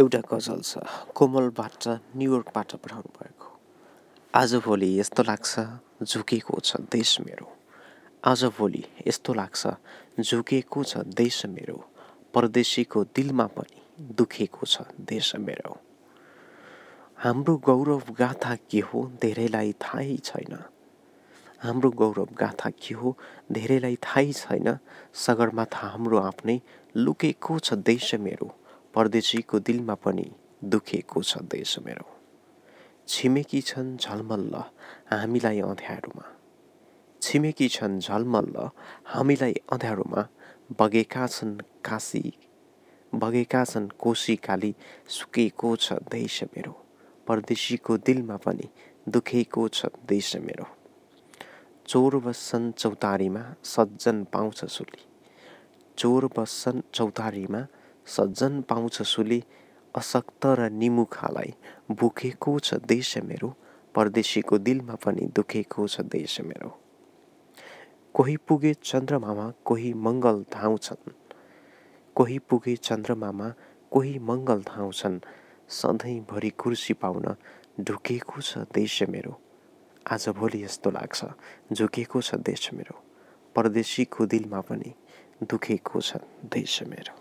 एउटा गजल छ कोमलबाट न्युयोर्कबाट पठाउनु भएको। आजभोलि यस्तो लाग्छ झुकेको छ देश मेरो। आजभोलि यस्तो लाग्छ झुकेको छ देश मेरो। परदेशीको दिलमा पनि दुखेको छ देश मेरो। हाम्रो गौरव गाथा के हो धेरैलाई थाहै छैन। हाम्रो गौरव गाथा के हो धेरैलाई थाहै छैन। सगरमाथा हाम्रो आफ्नै लुकेको छ देश मेरो। परदेशीको दिलमा पनि दुखेको छ देश मेरो। छिमेकी छन् झलमल्ल हामीलाई अँध्यारोमा। छिमेकी छन् झलमल्ल हामीलाई अँध्यारोमा। बगेका छन् काशी बगेका छन् कोशी काली सुकेको छ देश मेरो। परदेशीको दिलमा पनि दुखेको छ देश मेरो। चोर बस्छन् चौतारीमा सज्जन पाउँछ सुली। चोर बस्छन् चौतारीमा सज्जन पाउँछ सुली अशक्त र निमुखालाई। भुकेको छ देश मेरो परदेशीको दिलमा पनि दुखेको छ देश मेरो। कोही पुगे चन्द्रमामा कोही मङ्गल धाउँछन्। कोही पुगे चन्द्रमामा कोही मङ्गल धाउँछन्। सधैँभरि कुर्सी पाउन ढुकेको छ देश मेरो। आजभोलि यस्तो लाग्छ झुकेको छ देश मेरो। परदेशीको दिलमा पनि दुखेको छ देश मेरो।